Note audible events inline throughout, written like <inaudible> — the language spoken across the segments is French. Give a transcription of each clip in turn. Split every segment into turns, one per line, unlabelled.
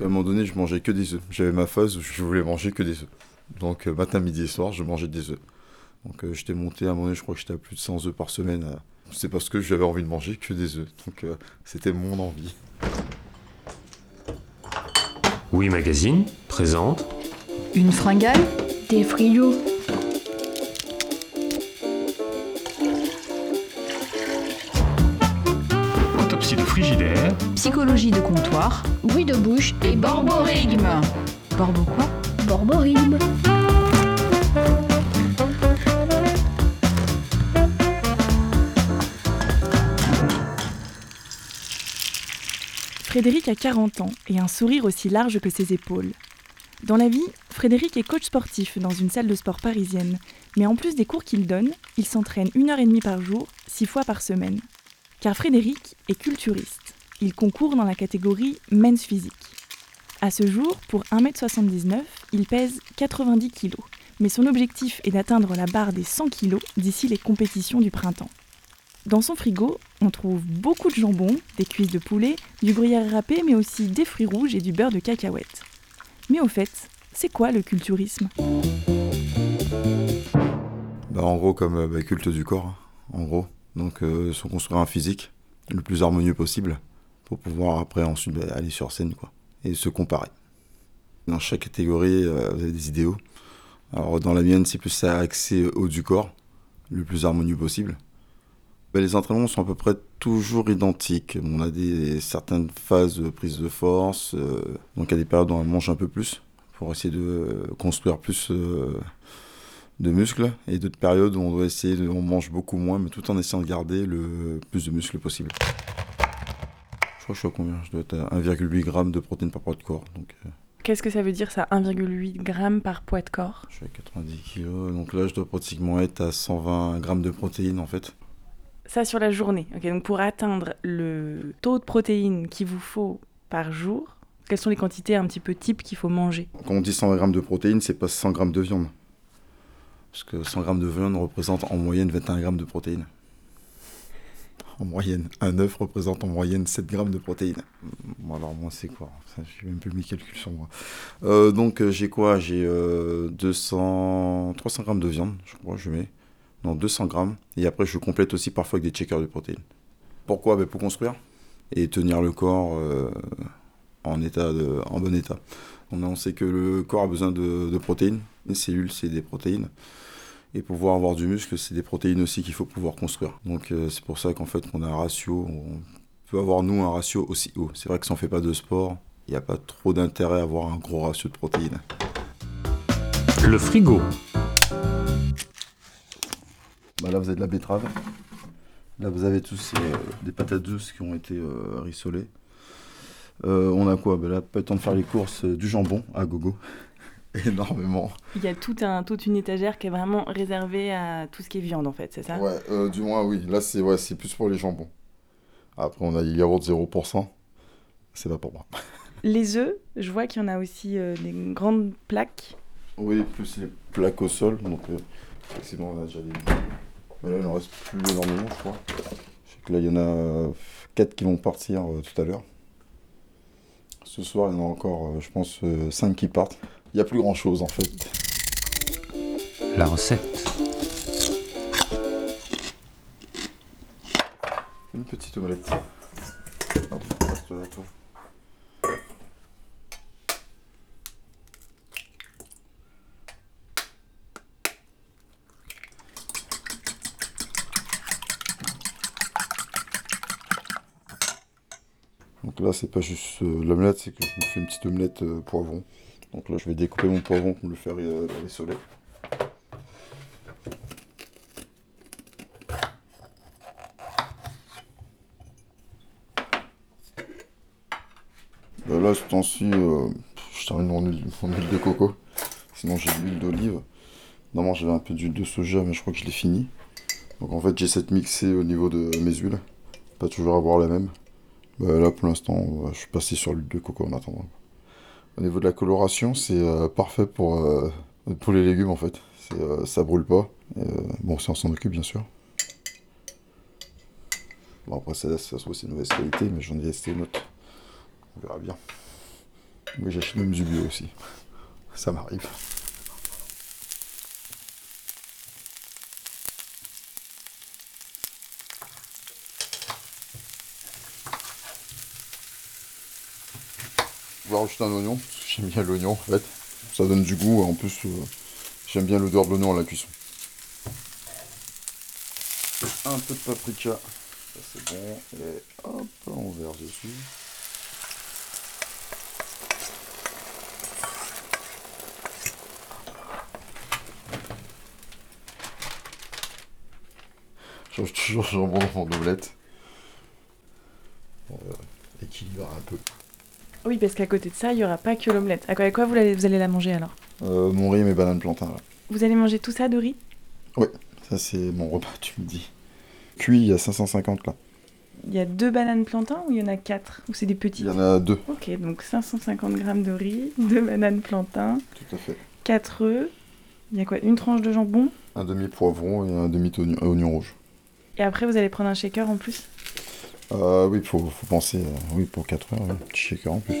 qu'à un moment donné, je mangeais que des œufs. J'avais ma phase où je voulais manger que des œufs. Donc euh, matin, midi et soir, je mangeais des œufs. Donc euh, j'étais monté à un moment donné, je crois que j'étais à plus de 100 œufs par semaine. euh. C'est parce que j'avais envie de manger que des œufs. Donc euh, c'était mon envie.
Oui Magazine présente
Une fringale
Des frigos.
De frigidaire,
Psychologie de comptoir
Bruit de bouche et
Borborigme Borbo quoi?
Borborigme.
Frédéric a 40 ans et un sourire aussi large que ses épaules. Dans la vie, Frédéric est coach sportif dans une salle de sport parisienne, mais en plus des cours qu'il donne, il s'entraîne une heure et demie par jour, six fois par semaine. Car Frédéric est culturiste. Il concourt dans la catégorie Men's Physique. À ce jour, pour 1m79, il pèse 90 kg, mais son objectif est d'atteindre la barre des 100 kg d'ici les compétitions du printemps. Dans son frigo, on trouve beaucoup de jambon, des cuisses de poulet, du gruyère râpé, mais aussi des fruits rouges et du beurre de cacahuète. Mais au fait, c'est quoi le culturisme?
Bah, en gros, comme euh, bah, culte du corps, hein, en gros. Donc, euh, se construire un physique le plus harmonieux possible pour pouvoir après ensuite bah, aller sur scène quoi, et se comparer. Dans chaque catégorie, euh, vous avez des idéaux. Alors, dans la mienne, c'est plus axé haut du corps, le plus harmonieux possible. Bah, les entraînements sont à peu près toujours identiques. On a des, certaines phases de prise de force, euh, donc il y a des périodes où on mange un peu plus pour essayer de euh, construire plus euh, de muscles et d'autres périodes où on doit essayer de, on mange beaucoup moins mais tout en essayant de garder le plus de muscles possible. Je crois que je suis à combien? Je dois être à 1,8 g de protéines par poids de corps. Donc euh,
Qu'est-ce que ça veut dire ça 1,8 g par poids de corps?
je suis à 90 kg. Donc là je dois pratiquement être à 120 g de protéines en fait.
Ça sur la journée. Ok, donc pour atteindre le taux de protéines qu'il vous faut par jour, quelles sont les quantités un petit peu types qu'il faut manger?
Quand on dit 120 g de protéines, c'est pas 100 g de viande. Parce que 100 g de viande représente en moyenne 21 g de protéines. En moyenne. Un œuf représente en moyenne 7 g de protéines. Bon, alors moi c'est quoi? Je même plus mes calculs sur moi. Euh, donc euh, j'ai quoi? J'ai euh, 200... 300 g de viande, je crois, je mets. Non, 200 g. Et après je complète aussi parfois avec des checkers de protéines. Pourquoi? Ben, Pour construire et tenir le corps euh, en, état en bon état. On, sait que le corps a besoin de protéines. Les cellules, c'est des protéines. Et pour pouvoir avoir du muscle, c'est des protéines aussi qu'il faut pouvoir construire. Donc euh, c'est pour ça qu'en fait, on a un ratio. On peut avoir, nous, un ratio aussi haut. C'est vrai que si on fait pas de sport, il n'y a pas trop d'intérêt à avoir un gros ratio de protéines.
le frigo,
Bah là, vous avez de la betterave. Là, vous avez tous euh, des patates douces qui ont été euh, rissolées. On a quoi? Bah Là, pas le temps de faire les courses, du jambon à gogo. <laughs> Énormément.
Il y a tout un, toute une étagère qui est vraiment réservée à tout ce qui est viande en fait, c'est ça?
Ouais, euh, du moins, oui. Là, c'est ouais, c'est plus pour les jambons. Après, on a les yaourts 0%. C'est pas pour moi. <laughs>
Les œufs, je vois qu'il y en a aussi euh, des grandes plaques.
Oui, plus les plaques au sol. Donc, euh, effectivement, on a déjà des. Mais là, il en reste plus énormément, je crois. Je sais que là, il y en a 4 qui vont partir euh, tout à l'heure. Ce soir, il y en a encore, euh, je pense, 5 qui partent. Il n'y a plus grand chose en fait.
la recette,
Une petite omelette. Hop, là, toi. Donc là, c'est pas juste euh, l'omelette, c'est que je me fais une petite omelette euh, poivron. Donc là, je vais découper mon poivron pour le faire euh. Bah là, ce temps-ci, euh, je termine mon huile, de coco. Sinon, j'ai de l'huile d'olive. Normalement, j'avais un peu d'huile de soja, mais je crois que je l'ai fini. Donc en fait, j'essaie de mixer au niveau de mes huiles. Pas toujours avoir la même. Bah, là, pour l'instant, je suis passé sur l'huile de coco en attendant. Au niveau de la coloration, c'est euh, parfait pour, euh, pour les légumes en fait. Euh, ça brûle pas. Euh, bon, si on s'en occupe, bien sûr. Bon, après, ça, ça se trouve, c'est de mauvaise qualité, mais j'en ai testé une autre. On verra bien. Oui, j'achète même du bio aussi. Ça m'arrive. Vais rajouter un oignon, j'aime bien l'oignon en fait. Ça donne du goût, en plus, euh, j'aime bien l'odeur de l'oignon à la cuisson. Un peu de paprika, ça c'est bon, et hop, on verse dessus. Je change toujours mon omelette. Pour euh, équilibrer un peu.
Oui, parce qu'à côté de ça, il n'y aura pas que l'omelette. À quoi, à quoi vous, allez, vous allez la manger alors
Euh, mon riz et mes bananes plantains là.
Vous allez manger tout ça de riz?
Ça c'est mon repas, tu me dis. Cuit, il y a 550 là.
Il y a deux bananes plantains ou il y en a quatre? Ou c'est des petits?
Il y en a deux,
Ok, donc 550 grammes de riz, deux bananes plantains,
tout à fait.
4 œufs. Il y a quoi? Une tranche de jambon?
Un demi poivron et un demi oignon, oignon rouge.
Et après, vous allez prendre un shaker en plus?
Euh, oui, faut, faut penser, euh, pour 4 heures, oui. petit shaker en plus.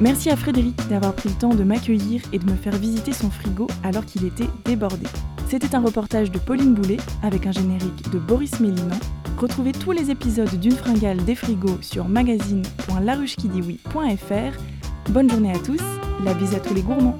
Merci à Frédéric d'avoir pris le temps de m'accueillir et de me faire visiter son frigo alors qu'il était débordé. C'était un reportage de Pauline Boulet avec un générique de Boris Mélinan. Retrouvez tous les épisodes d'une fringale des frigos sur magazine.laruchekidiwi.fr. Bonne journée à tous, la bise à tous les gourmands.